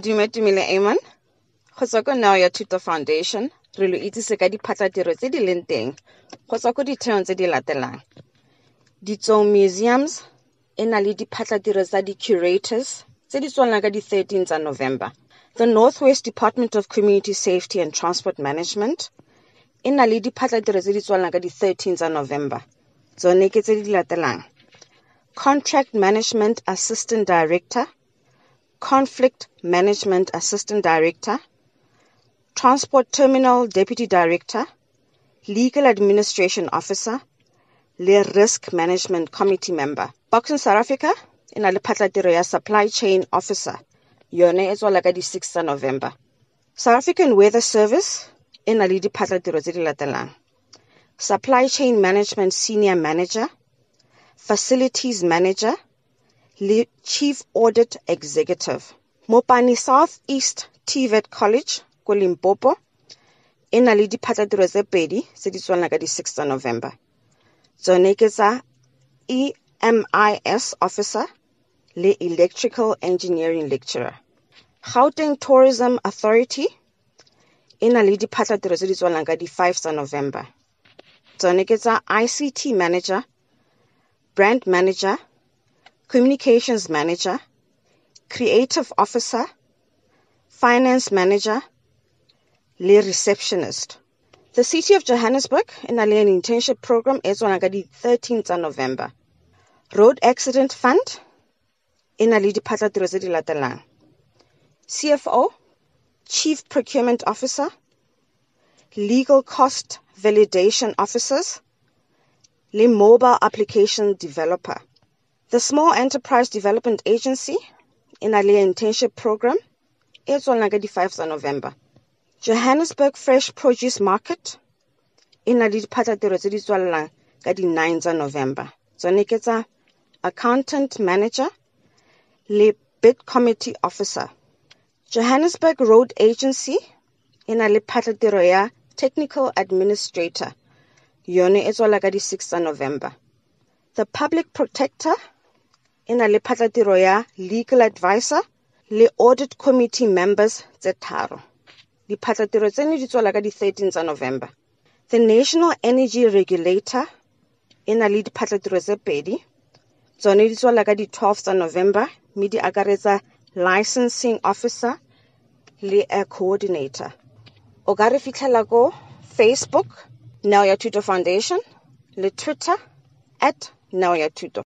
Dumetumile Amon, go tswa ko Neo ya Thuto Foundation, re lo itsise ka diphatlatiro tse di leng teng go tswa ko ditheong tse di latelang. Ditsong Museums e na le diphatlatiro tsa di-curators tse di tswalang ka di-13 tsa November. The Northwest Department of Community Safety and Transport Management e na le diphatlatiro tse di tswalang ka di-13 tsa November. Tsone ke tse di latelang. Contract Management Assistant Director, Conflict Management Assistant Director, Transport Terminal Deputy Director, Legal Administration Officer, le Risk Management Committee Member. Boxing South Africa e na Supply Chain Officer, yone e tswala ka di-6 tsa November. South African Weather Service e na le diphatlatiro di. Supply Chain Management Senior Manager, Facilities Manager, Chief Audit Executive. Mopani Southeast TVET College ko Limpopo e na le pedi tse di tswalang ka di-6 tsa November. Tsone ke EMIS Officer le Electrical Engineering Lecturer. Gauteng Tourism Authority e na le diphatlatiro tse di tswalang ka di-5 tsa November. Tsone ke ICT Manager, Brand Manager, Communications Manager, Creative Officer, Finance Manager, le Receptionist. The City of Johannesburg e na le internship program e tswalang ka di-13 tsa November. Road Accident Fund e na le diphatlatiro tse. CFO, Chief Procurement Officer, Legal Cost Validation Officers, le Mobile Application Developer. The Small Enterprise Development Agency e na le internship program e tswalang ka di-5 tsa November. Johannesburg Fresh Produce Market e na le diphatlatiro tse di tswallang ka di-9 tsa November. Tsone ke Accountant Manager le Bid Committee Officer. Johannesburg Road Agency e na le phatlatiro ya Technical Administrator, yone e tswala ka di-6 tsa November. The Public Protector e na le phatlatiro ya Legal Advisor le Audit Committee Members tse tharo. Diphatlatiro tseno di tswala ka di-13 tsa November. The National Energy Regulator e na le diphatlatiro tse pedi. Tsone di tswala ka di-12 tsa November mme di akaretsa Licensing Officer le a Coordinator. O ka re fitlhela ko Facebook, Neo ya Thuto Foundation, le Twitter, at Neo ya Thuto.